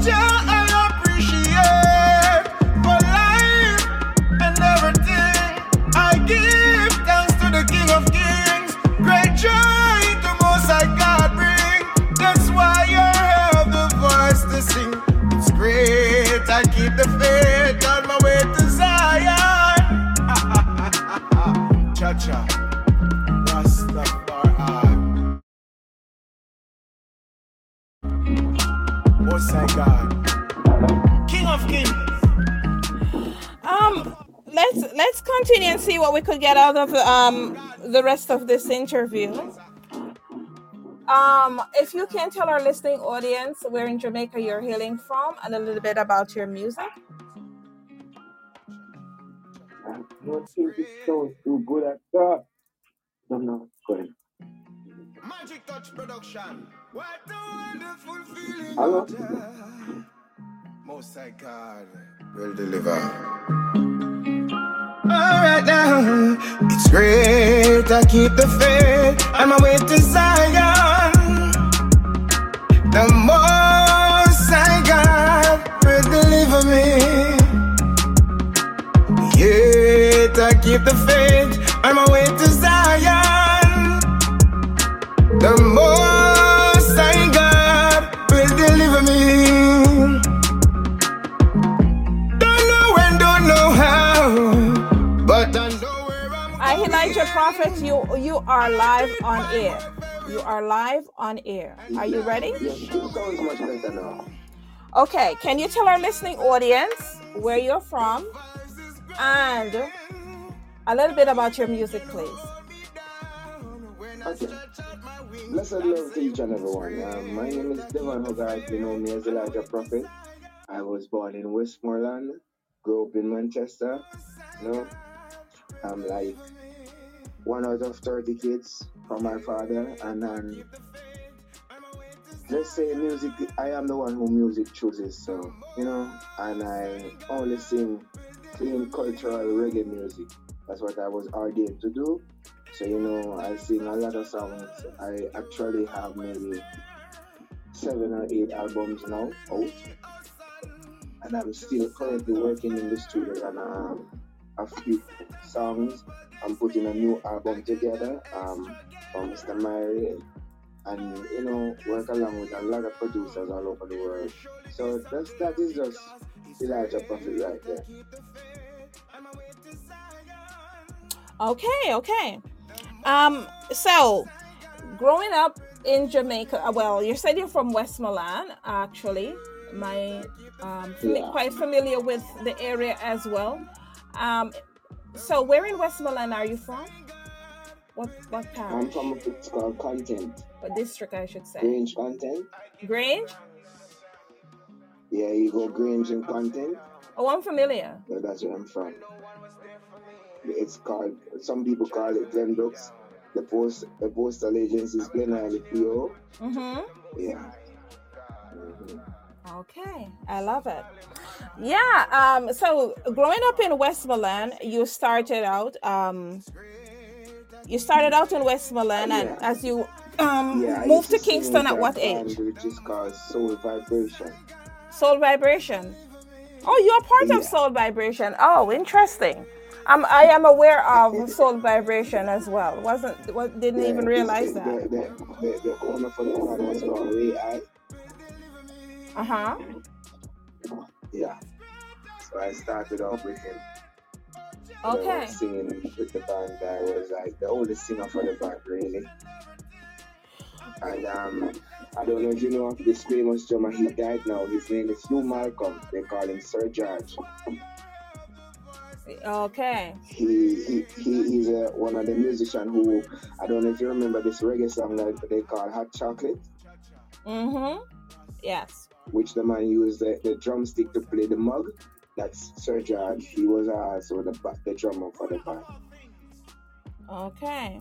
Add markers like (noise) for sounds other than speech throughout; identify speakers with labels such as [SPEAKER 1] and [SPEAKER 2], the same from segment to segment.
[SPEAKER 1] Jah
[SPEAKER 2] what we could get out of um the rest of this interview. Um, if you can tell our listening audience where in Jamaica you're hailing from and a little bit about your music.
[SPEAKER 3] I don't think it sounds too good at all. I'm not going.
[SPEAKER 1] Magic Touch Production. What a wonderful feeling.
[SPEAKER 3] Hello?
[SPEAKER 1] Most High God will deliver. Alright now, it's great. I keep the faith. I'm away to Zion. The Most High God will deliver me. Yet I keep the faith. I'm away to
[SPEAKER 2] Prophet, you you are live on air. You are live on air. Are you ready? Okay, can you tell our listening audience where you're from and a little bit about your music, please?
[SPEAKER 3] Okay. Blessed love to each and everyone. Um, my name is Devon Hogarth. You know me as Elijah Prophet. I was born in Westmoreland, grew up in Manchester. You know, I'm like one out of 30 kids from my father. And um, let's say music, I am the one who music chooses. So, you know, and I only sing clean cultural reggae music. That's what I was ordained to do. So you know, I sing a lot of songs. I actually have maybe seven or eight albums now out, and I'm still currently working in the studio on um, a few songs. I'm putting a new album together um, from Mr. Myrie, and you know, work along with a lot of producers all over the world. So that's that is just Elijah Prophet right there.
[SPEAKER 2] Okay, okay. Um, so growing up in Jamaica, uh, well, you said you're from Westmoreland, actually. My um,
[SPEAKER 3] Yeah.
[SPEAKER 2] quite familiar with the area as well. Um, so where in Westmoreland are you from? What what
[SPEAKER 3] town?
[SPEAKER 2] I'm
[SPEAKER 3] from a called Content,
[SPEAKER 2] What district I should say?
[SPEAKER 3] Grange Content.
[SPEAKER 2] Grange?
[SPEAKER 3] Yeah, you go Grange and Content.
[SPEAKER 2] Oh, I'm familiar.
[SPEAKER 3] So that's where I'm from. It's called, some people call it Glendux. The post, the postal agency is Glen Island PO.
[SPEAKER 2] Mm-hmm.
[SPEAKER 3] Yeah.
[SPEAKER 2] Okay, I love it. Yeah. Um. So growing up in Westmoreland, you started out. Um. You started out in Westmoreland, and
[SPEAKER 3] Yeah.
[SPEAKER 2] as you um
[SPEAKER 3] Yeah,
[SPEAKER 2] moved
[SPEAKER 3] used
[SPEAKER 2] to Kingston at what
[SPEAKER 3] band
[SPEAKER 2] age?
[SPEAKER 3] Which is called Soul Vibration.
[SPEAKER 2] Soul Vibration. Oh, you're part of Soul Vibration. Oh, interesting. Um, I am aware of (laughs) Soul Vibration as well. wasn't was, didn't
[SPEAKER 3] Yeah,
[SPEAKER 2] even realize that.
[SPEAKER 3] the, the, the owner for the band was called Ray I.
[SPEAKER 2] Uh huh.
[SPEAKER 3] Yeah. So I started off with him. You know,
[SPEAKER 2] Okay.
[SPEAKER 3] singing with the band. I was like the oldest singer for the band, really. And um, I don't know if you know of this famous drummer. He died now. His name is Hugh Malcolm. They call him Sir George.
[SPEAKER 2] Okay.
[SPEAKER 3] He he, he he's uh, one of the musicians who I don't know if you remember this reggae song that they call Hot Chocolate,
[SPEAKER 2] Mm-hmm. Yes.
[SPEAKER 3] Which the man used the, the drumstick to play the mug. That's Sir George. He was also the the drummer for the band.
[SPEAKER 2] Okay.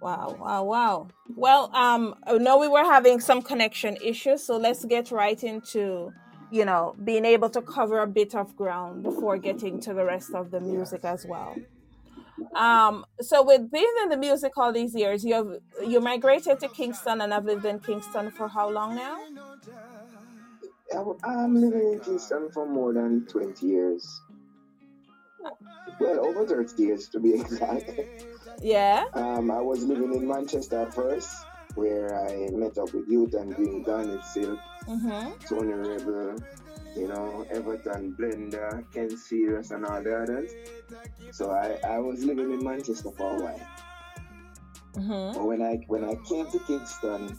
[SPEAKER 2] Wow, wow, wow. Well, um, I know we were having some connection issues, so let's get right into, you know, being able to cover a bit of ground before getting to the rest of the music as well. Um, so with being in the music all these years, you've you migrated to Kingston and I've lived in Kingston for how long now?
[SPEAKER 3] I'm, living in Kingston for more than 20 years. Well, over 30 years to be (laughs) exact.
[SPEAKER 2] Yeah.
[SPEAKER 3] Um, I was living in Manchester at first, where I met up with youth and doing Garnet Silk,
[SPEAKER 2] Mm-hmm.
[SPEAKER 3] Tony Rebel, you know, Everton Blender, Ken Serious, and all the others. So I, I was living in Manchester for a while.
[SPEAKER 2] Mm-hmm.
[SPEAKER 3] But when I when I came to Kingston,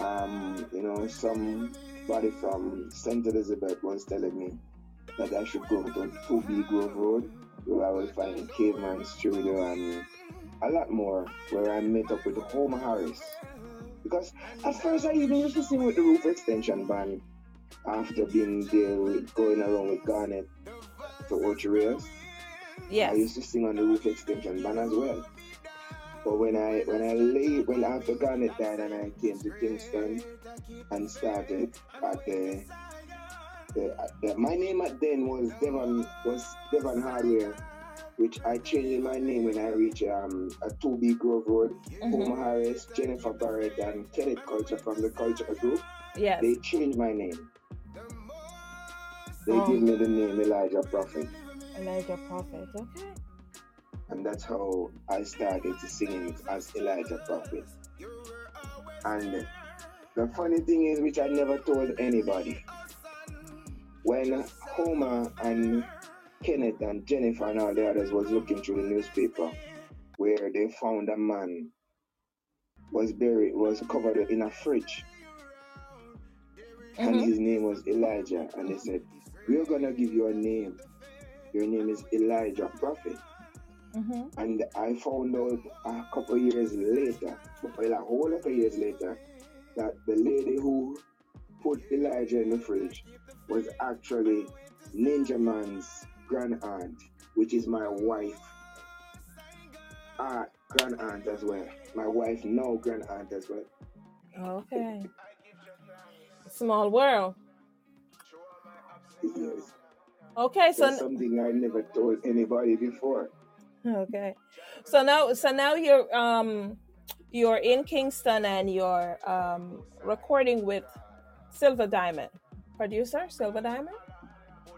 [SPEAKER 3] um, you know, somebody from St. Elizabeth was telling me that I should go to 2B Grove Road, where I will find Caveman Studio and a lot more, where I met up with Homer Harris. Because at first I even used to sing with the Roof Extension Band after being there with, going around with Garnet to Orchard Yeah.
[SPEAKER 2] I
[SPEAKER 3] used to sing on the Roof Extension Band as well. But when I when I lay when after Garnet died and I came to Kingston and started at the, the, at the my name at then was Devon was Devon Hardware, which I changed my name when I reached um a 2B Grove Road.
[SPEAKER 2] Mhm.
[SPEAKER 3] Homer Harris, Jennifer Barrett, and Kenneth Culture from the Culture Group.
[SPEAKER 2] Yeah.
[SPEAKER 3] They changed my name. They
[SPEAKER 2] Oh.
[SPEAKER 3] give me the name Elijah Prophet.
[SPEAKER 2] Elijah Prophet. Okay.
[SPEAKER 3] and that's how I started to sing as Elijah Prophet. And the funny thing is, which I never told anybody, when Homer and Kenneth and Jennifer and all the others was looking through the newspaper, where they found a man was buried, was covered in a fridge, and
[SPEAKER 2] Mhm.
[SPEAKER 3] his name was Elijah, and they said, "We're gonna give you a name. Your name is Elijah Prophet."
[SPEAKER 2] Mm-hmm.
[SPEAKER 3] And I found out a couple years later, well, a whole lot of years later, that the lady who put Elijah in the fridge was actually Ninja Man's grand aunt, which is my wife. Ah, grand aunt as well. My wife now grand aunt as well.
[SPEAKER 2] Okay. Small world.
[SPEAKER 3] Yes.
[SPEAKER 2] Okay, so
[SPEAKER 3] That's something I never told anybody before.
[SPEAKER 2] okay. So now so now you're um you're in Kingston and you're um recording with Silver Diamond. Producer Silver Diamond?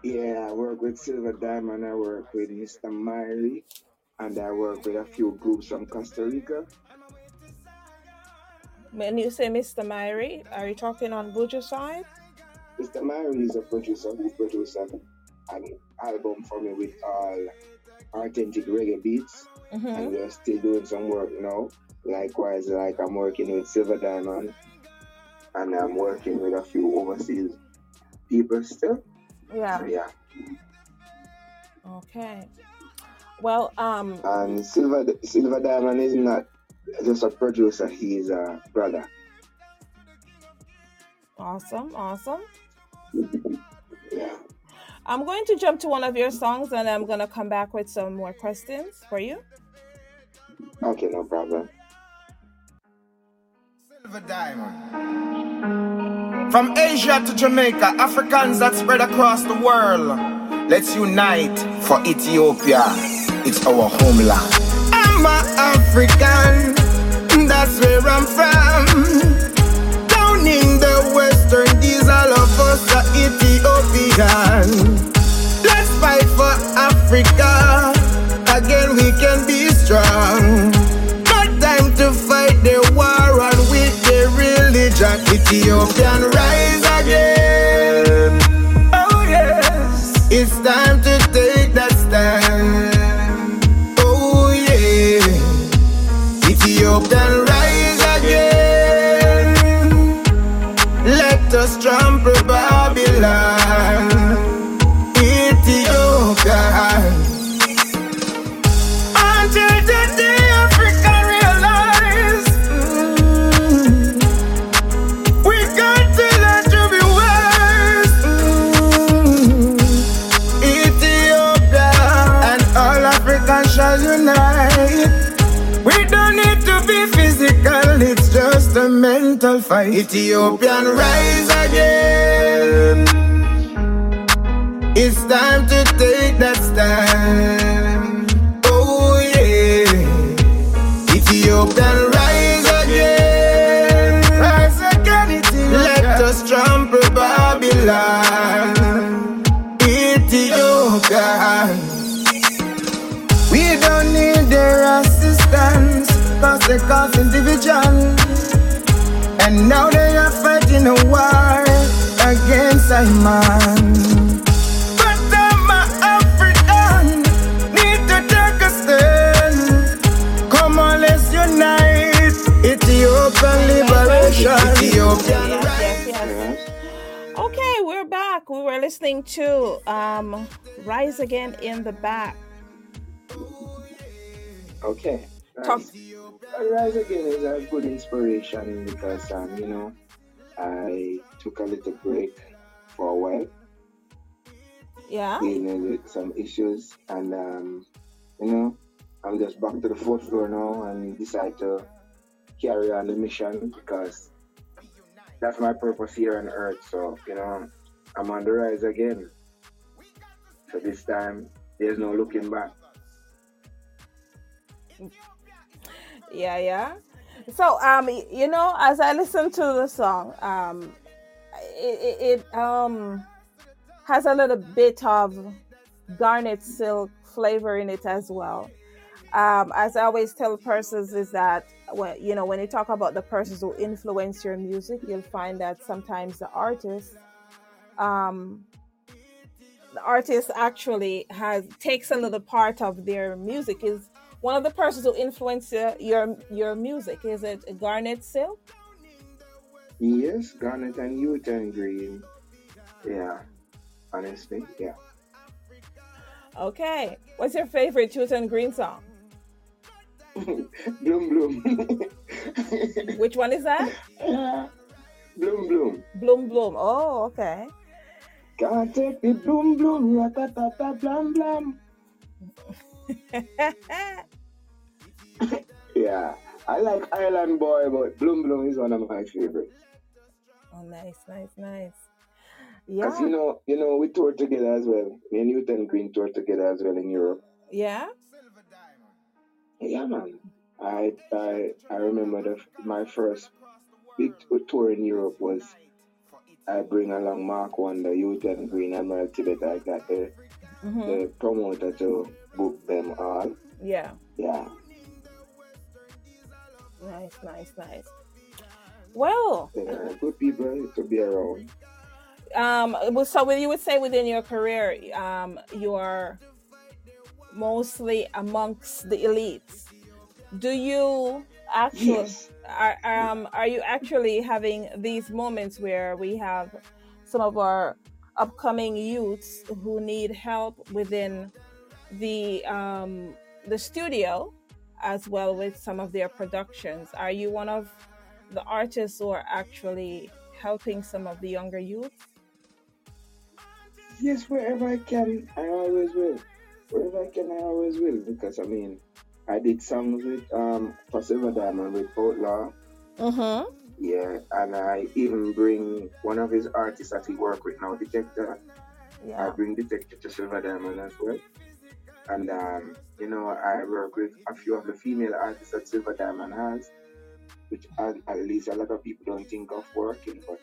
[SPEAKER 3] Yeah, I work with Silver Diamond, I work with Mr. Myrie, and I work with a few groups from Costa Rica.
[SPEAKER 2] When you say Mr. Myrie, are you talking on Buju side?
[SPEAKER 3] Mr. Myrie is a producer who produced an, an album for me with all authentic reggae beats,
[SPEAKER 2] Mm-hmm.
[SPEAKER 3] and we're still doing some work now. Likewise, like I'm working with Silver Diamond, and I'm working with a few overseas people still.
[SPEAKER 2] Yeah.
[SPEAKER 3] So, yeah,
[SPEAKER 2] Okay. Well, um,
[SPEAKER 3] and Silver Silver Diamond is not just a producer; he's a brother.
[SPEAKER 2] awesome, awesome.
[SPEAKER 3] Yeah.
[SPEAKER 2] I'm going to jump to one of your songs and I'm going to come back with some more questions for you.
[SPEAKER 3] Okay, no problem.
[SPEAKER 1] Silver diamond. From Asia to Jamaica, Africans that spread across the world. Let's unite for Ethiopia. It's our homeland. I'm a African, that's where I'm from. These all of us are Ethiopian. Let's fight for Africa. Again, we can be strong. No time to fight the war on with the religion. Ethiopian rise again. Babylon. Fight. Ethiopian rise again. It's time to take that stand. Oh yeah. then rise again. Rise again, is. Let us trample Babylon. Ethiopia. We don't need their assistance, cause they cause individual. And now they are fighting a war against a man. But I'm a African, need to take a stand. Come on, let's unite. Ethiopian liberation. Ethiopian
[SPEAKER 2] Yes, yes, yes. Okay, we're back. We were listening to um, Rise Again in the Back.
[SPEAKER 3] Okay.
[SPEAKER 2] Talk.
[SPEAKER 3] Rise, Again is a good inspiration because, um, you know, I took a little break for a while,
[SPEAKER 2] Yeah.
[SPEAKER 3] dealing with some issues, and, um, you know, I'm just back to the fourth floor now and decide to carry on the mission because that's my purpose here on earth. So, you know, I'm on the rise again. So this time, there's no looking back.
[SPEAKER 2] Yeah, yeah. So, um, you know, as I listen to the song, um, it, it, it um has a little bit of garnet silk flavor in it as well. Um, as I always tell persons, is that when you know when you talk about the persons who influence your music, you'll find that sometimes the artist, um, the artist actually has takes a little part of their music. Is one of the persons who influence uh, your your music? Is it Garnet Silk?
[SPEAKER 3] Yes, Garnet and Youth Green. Yeah, honestly, yeah.
[SPEAKER 2] Okay. What's your favorite Youth Green song? (laughs)
[SPEAKER 3] bloom, bloom. (laughs)
[SPEAKER 2] Which one is that? (laughs)
[SPEAKER 3] bloom, bloom.
[SPEAKER 2] Bloom Bloom. Oh, okay.
[SPEAKER 3] Can't take the bloom, bloom. Ratatata, blam, blam. (laughs) Yeah, I like Island Boy, but Bloom, bloom is one of my favorites.
[SPEAKER 2] oh, nice, nice, nice. Yeah.
[SPEAKER 3] Cause you know, you know, we toured together as well. Me and Youth and Green toured together as well in Europe.
[SPEAKER 2] Yeah.
[SPEAKER 3] Yeah, man. I I I remember the my first big tour in Europe was I bring along Mark Wonder, Youth and Green, Emerald Tibet. I got the
[SPEAKER 2] hmm
[SPEAKER 3] the promoter to book them all.
[SPEAKER 2] Yeah.
[SPEAKER 3] Yeah.
[SPEAKER 2] Nice, nice, nice. Well,
[SPEAKER 3] They're good people to be around.
[SPEAKER 2] um, so when you would say within your career, um, you're mostly amongst the elites. Do you actually
[SPEAKER 3] Yes.
[SPEAKER 2] are um are you actually having these moments where we have some of our upcoming youths who need help within the um the studio as well with some of their productions are you one of the artists who are actually helping some of the younger youth?
[SPEAKER 3] Yes, wherever I can, I always will. Wherever I can, I always will. Because I mean, I did songs with um for Silver Diamond with Outlaw.
[SPEAKER 2] mm-hmm
[SPEAKER 3] Yeah, and I even bring one of his artists that he work with now, Detector. I
[SPEAKER 2] yeah
[SPEAKER 3] bring Detector to Silver Diamond as well. And um, you know, I work with a few of the female artists that Silver Diamond has, which at, at least a lot of people don't think of working. But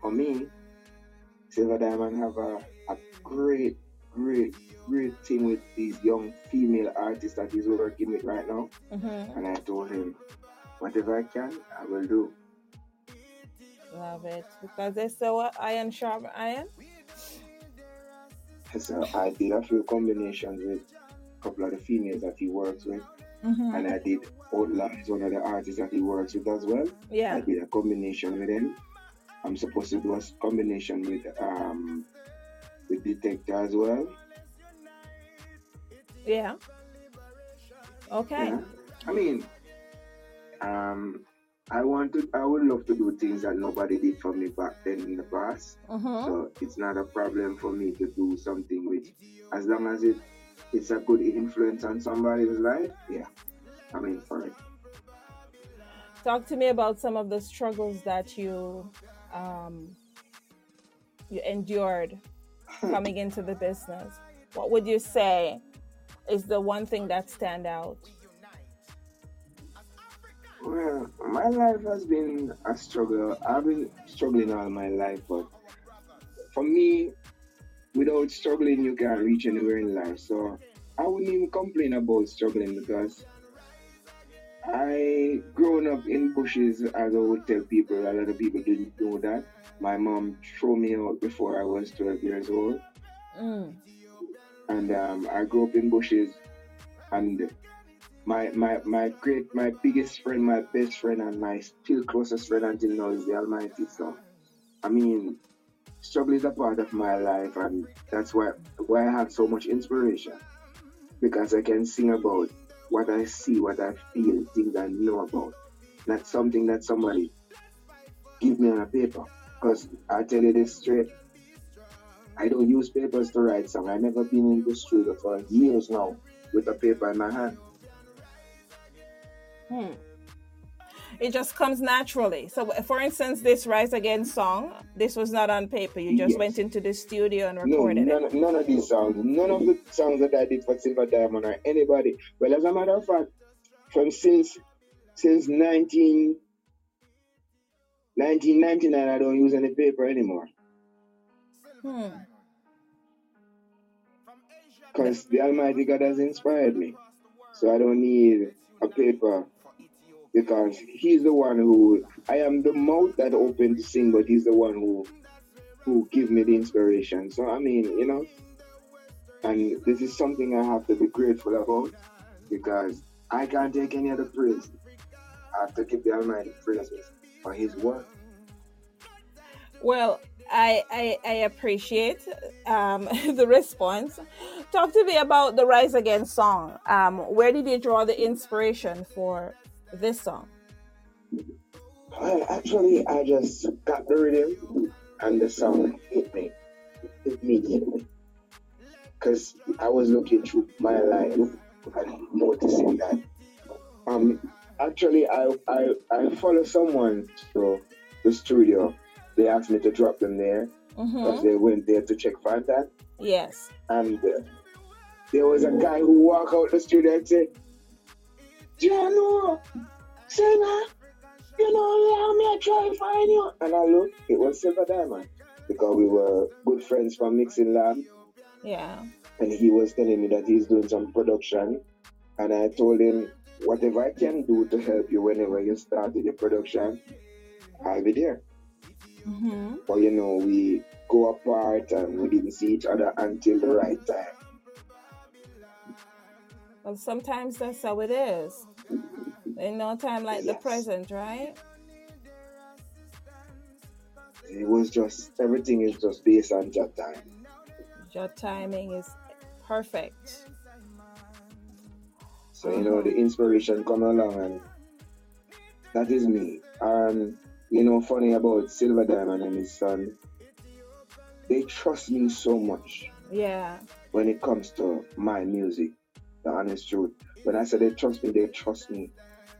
[SPEAKER 3] for me, Silver Diamond have a, a great, great, great thing with these young female artists that he's working with right now.
[SPEAKER 2] mm-hmm.
[SPEAKER 3] And I told him, whatever I can, I will do.
[SPEAKER 2] love it because they say what iron sharp iron
[SPEAKER 3] So I did a few combinations with couple of the females that he works with.
[SPEAKER 2] mm-hmm.
[SPEAKER 3] And I did Outlaw is one of the artists that he works with as well.
[SPEAKER 2] Yeah.
[SPEAKER 3] I did a combination with him. I'm supposed to do a combination with um with Detector as well.
[SPEAKER 2] yeah okay
[SPEAKER 3] Yeah. I mean, um, I want to. I would love to do things that nobody did for me back then in the past.
[SPEAKER 2] mm-hmm.
[SPEAKER 3] So it's not a problem for me to do something which, as long as it it's a good influence on somebody's life. Yeah, I'm in for it.
[SPEAKER 2] Talk to me about some of the struggles that you um, you endured (laughs) coming into the business. What would you say is the one thing that stand out?
[SPEAKER 3] Well, my life has been a struggle. I've been struggling all my life, but for me, without struggling, you can't reach anywhere in life. So I wouldn't even complain about struggling because I grown up in bushes, as I would tell people. A lot of people didn't know that. My mom threw me out before I was 12 years old,
[SPEAKER 2] Mm.
[SPEAKER 3] and um, I grew up in bushes. And my my my great my biggest friend, my best friend, and my still closest friend until now is the Almighty. So, I mean, struggle is a part of my life, and that's why why I have so much inspiration because I can sing about what I see, what I feel, things I know about, not something that somebody give me on a paper. Because I tell you this straight, I don't use papers to write song. I've never been in the studio for years now with a paper in my hand.
[SPEAKER 2] Hmm. It just comes naturally. So, for instance, this Rise Again song, this was not on paper. You just
[SPEAKER 3] Yes.
[SPEAKER 2] went into the studio and
[SPEAKER 3] No,
[SPEAKER 2] recorded
[SPEAKER 3] none,
[SPEAKER 2] it.
[SPEAKER 3] none of these songs, none of the songs that I did for Silver Diamond or anybody. Well, as a matter of fact, from since since 19, 1999, I don't use any paper anymore
[SPEAKER 2] Hmm.
[SPEAKER 3] because the Almighty God has inspired me. So I don't need a paper because He's the one who I am the mouth that opened to sing, but He's the one who who give me the inspiration. So I mean, you know, and this is something I have to be grateful about because I can't take any other praise. I have to give the Almighty praises for His work.
[SPEAKER 2] Well, I, I I appreciate um, (laughs) the response. Talk to me about the Rise Again song. Um, where did you draw the inspiration for this song?
[SPEAKER 3] Well, actually, I just got the rhythm and the song hit me immediately. Because I was looking through my life and noticing that. Um, actually, I, I, I follow someone to the studio. They asked me to drop them there because
[SPEAKER 2] Mm-hmm.
[SPEAKER 3] they went there to check for that.
[SPEAKER 2] Yes.
[SPEAKER 3] And uh, there was a guy who walked out the studio and said, Jano, singer, you know, allow me to try to find you. And I look, it was Silver Diamond because we were good friends from Mixing Lab.
[SPEAKER 2] Yeah.
[SPEAKER 3] And he was telling me that he's doing some production. And I told him, whatever I can do to help you whenever you start with your production, I'll be there.
[SPEAKER 2] Mm-hmm.
[SPEAKER 3] But you know, we go apart and we didn't see each other until the right time.
[SPEAKER 2] Well, sometimes that's how it is. In no time like the
[SPEAKER 3] Yes.
[SPEAKER 2] present, right?
[SPEAKER 3] It was just everything is just based on your time.
[SPEAKER 2] Your timing is perfect.
[SPEAKER 3] So you know the inspiration come along and that is me. And you know funny about Silver Diamond and his son, they trust me so much
[SPEAKER 2] Yeah.
[SPEAKER 3] when it comes to my music. The honest truth. When I said they trust me, they trust me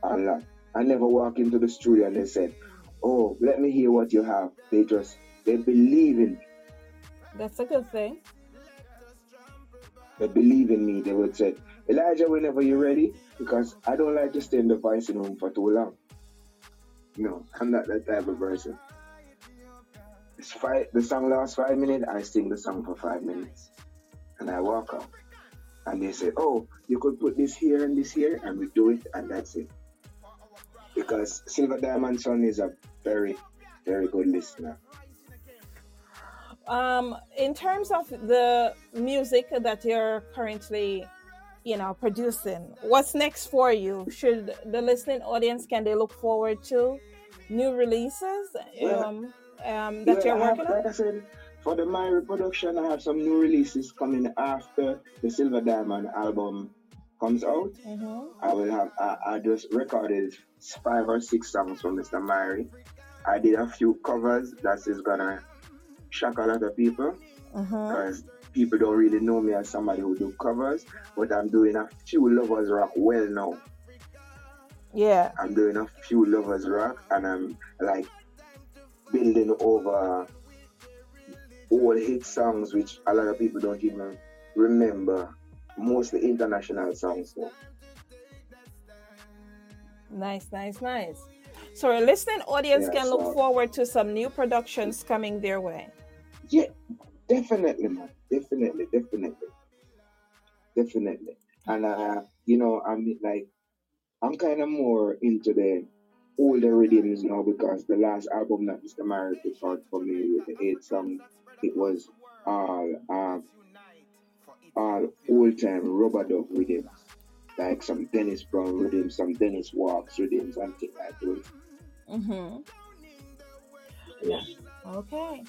[SPEAKER 3] a lot. I never walk into the studio and they said, Oh, let me hear what you have. They just they believe in me.
[SPEAKER 2] That's a good thing.
[SPEAKER 3] They believe in me. They would say, Elijah, whenever you're ready, because I don't like to stay in the voicing room for too long. No, I'm not that type of person. It's five, the song lasts five minutes, I sing the song for five minutes. And I walk out. And they say, Oh, you could put this here and this here, and we do it, and that's it. Because Silver Diamond Son is a very, very good listener.
[SPEAKER 2] Um, in terms of the music that you're currently, you know, producing, what's next for you? Should the listening audience can they look forward to new releases
[SPEAKER 3] Well,
[SPEAKER 2] um, um, that
[SPEAKER 3] Well,
[SPEAKER 2] you're working on?
[SPEAKER 3] Like I said, for the My Reproduction, I have some new releases coming after the Silver Diamond album comes out.
[SPEAKER 2] hmm
[SPEAKER 3] I will have, I, I just recorded five or six songs from Mr. Myrie. I did a few covers that is gonna shock a lot of people because people don't really know me as somebody who do covers, but I'm doing a few lovers rock well now.
[SPEAKER 2] Yeah.
[SPEAKER 3] I'm doing a few lovers rock and I'm like building over old hit songs which a lot of people don't even remember. Mostly international songs.
[SPEAKER 2] Nice, nice, nice. So our listening audience
[SPEAKER 3] Yeah,
[SPEAKER 2] can look forward to some new productions coming their way.
[SPEAKER 3] yeah, definitely, man. Definitely, definitely, definitely. And uh, you know, I'm like, I'm kind of more into the older rhythms now because the last album that Mr. Myrie put out for me with the eight song, it was all um all old time rubber dub rhythms. Like some Dennis Brown rhythms, some Dennis Walks rhythms, and things like those.
[SPEAKER 2] Mm-hmm.
[SPEAKER 3] Yeah.
[SPEAKER 2] Okay.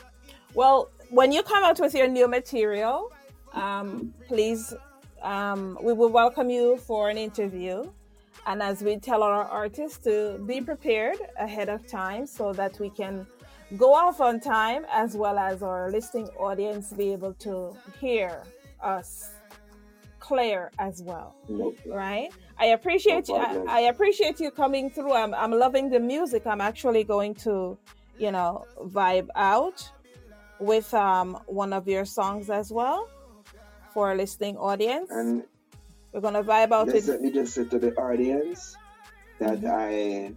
[SPEAKER 2] Well, when you come out with your new material, um, please, um, we will welcome you for an interview. And as we tell our artists to be prepared ahead of time so that we can go off on time as well as our listening audience be able to hear us clear as well right i appreciate you I. I appreciate you coming through I'm, I'm loving the music i'm actually going to you know vibe out with um one of your songs as well for a listening audience
[SPEAKER 3] And
[SPEAKER 2] we're gonna vibe out
[SPEAKER 3] Let's
[SPEAKER 2] with
[SPEAKER 3] let me just say to the audience that. I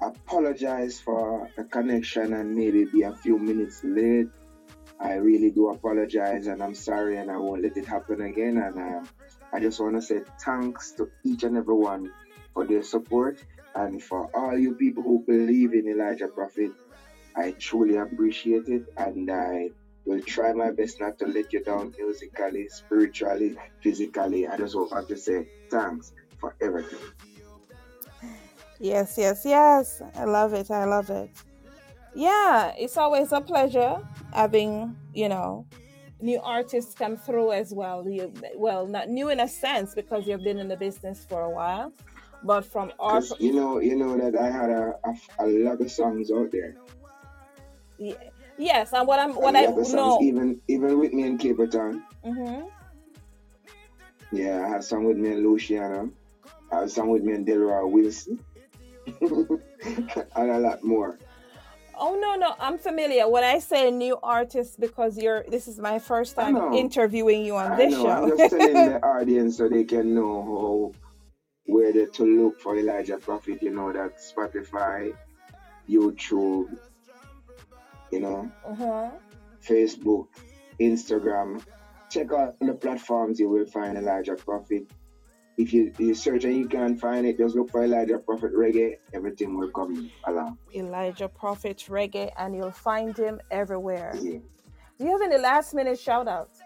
[SPEAKER 3] apologize for the connection and maybe be a few minutes late. I really do apologize and I'm sorry and I won't let it happen again. And um, I just want to say thanks to each and every one for their support and for all you people who believe in Elijah Prophet. I truly appreciate it and I will try my best not to let you down musically, spiritually, physically. I just want to say thanks for everything.
[SPEAKER 2] Yes yes yes i love it i love it yeah it's always a pleasure having you know new artists come through as well you well not new in a sense because you've been in the business for a while but from
[SPEAKER 3] Because you know, you know that I had a, a, a lot of songs out there.
[SPEAKER 2] Ye- Yes, and what I'm what I know.
[SPEAKER 3] even even with me in Cape Town.
[SPEAKER 2] hmm
[SPEAKER 3] Yeah, I had some with me in Luciano. I had some with me in Delroy Wilson. And a lot more.
[SPEAKER 2] Oh no, no, I'm familiar. When I say new artist, because you're this is my first time interviewing you on
[SPEAKER 3] I
[SPEAKER 2] this
[SPEAKER 3] know. I'm
[SPEAKER 2] show.
[SPEAKER 3] just telling the audience so they can know how where they to look for Elijah Prophet. You know that Spotify, YouTube, you know,
[SPEAKER 2] uh-huh.
[SPEAKER 3] Facebook, Instagram. Check out the platforms. You will find Elijah Prophet. If you, you search and you can't find it, just look for Elijah Prophet Reggae. Everything will come along.
[SPEAKER 2] Elijah Prophet Reggae, and you'll find him everywhere.
[SPEAKER 3] Yeah.
[SPEAKER 2] Do you have any last minute shout outs?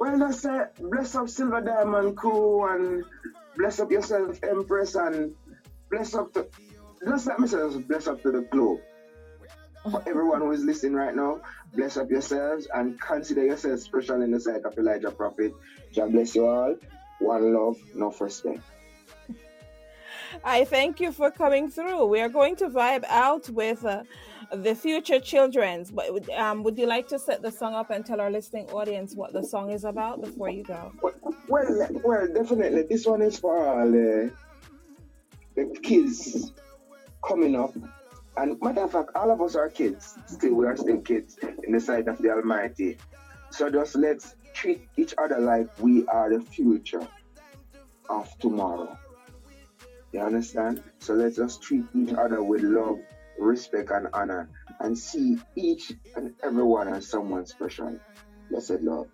[SPEAKER 3] Well, that's uh, bless up Silver Diamond crew and bless up yourself, Empress, and bless up to bless up myself, bless up to the globe. For everyone who is listening right now, bless up yourselves and consider yourselves special in the sight of Elijah Prophet. God bless you all. One love, no first respect. (laughs)
[SPEAKER 2] I thank you for coming through. We are going to vibe out with uh, the future children's. But would- um, would you like to set the song up and tell our listening audience what the song is about before you go?
[SPEAKER 3] Well, well, definitely. This one is for all the, the kids coming up. And matter of fact, all of us are kids. Still, we are still kids in the sight of the Almighty. So just let's treat each other like we are the future of tomorrow. You understand? So let's just treat each other with love, respect, and honor, and see each and everyone as someone special. Blessed love.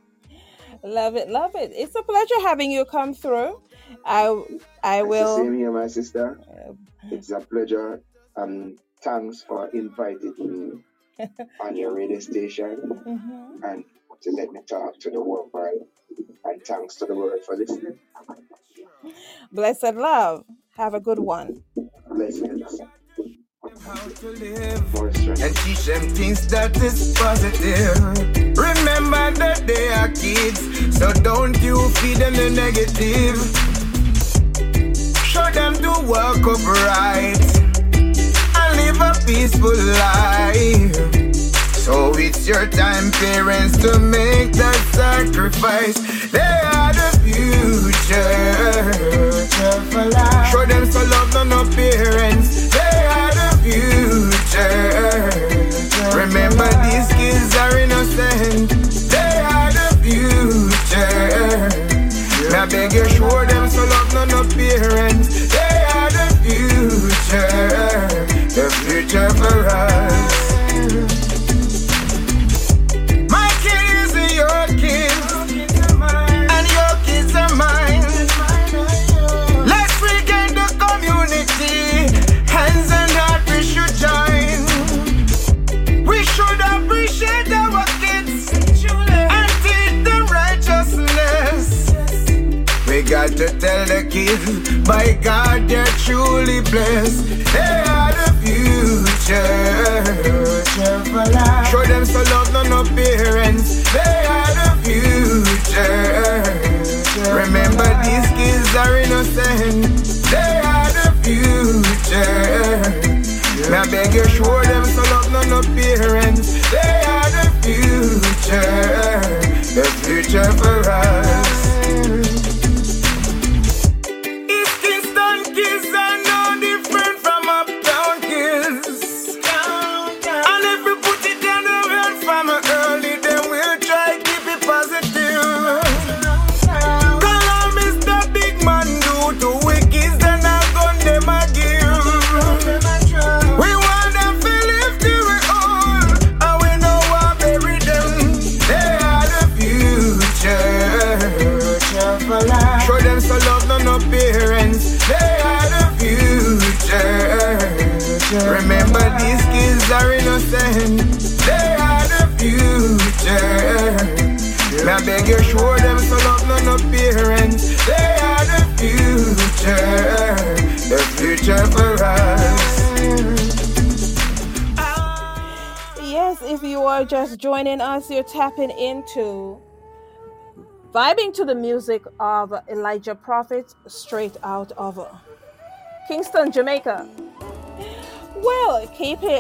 [SPEAKER 2] Love it, love it. It's a pleasure having you come through. I I
[SPEAKER 3] It's
[SPEAKER 2] will.
[SPEAKER 3] same here, my sister.
[SPEAKER 2] uh,
[SPEAKER 3] It's a pleasure and thanks for inviting me (laughs) on your radio station
[SPEAKER 2] mhm.
[SPEAKER 3] and to let me talk to the world. And thanks to the world for listening.
[SPEAKER 2] Blessed love. Have a good one.
[SPEAKER 3] Blessings.
[SPEAKER 1] How to live and teach them things that is positive. Remember that they are kids, so don't you feed them the negative. Show them to work upright and live a life. So it's your time, parents, to make that sacrifice. They are the future. Show them some love, no no parents. They are the future. Remember, these kids are innocent. They are the future. Now beg you, show them some love, no no parents. reverence. My kids is your kids, and your kids are mine. Let's regain the community, hands and heart we should join. We should appreciate our kids and teach them righteousness. We got to tell the kids, by God, they're truly blessed. They are the future. Show them some love, no parents. They are the future. Remember, these kids are innocent. They are the future. Now beg you, show them some love, no parents. They are the future, the future for us.
[SPEAKER 2] Are just joining us, you're tapping into vibing to the music of Elijah Prophet straight out of Kingston, Jamaica. Well, keep it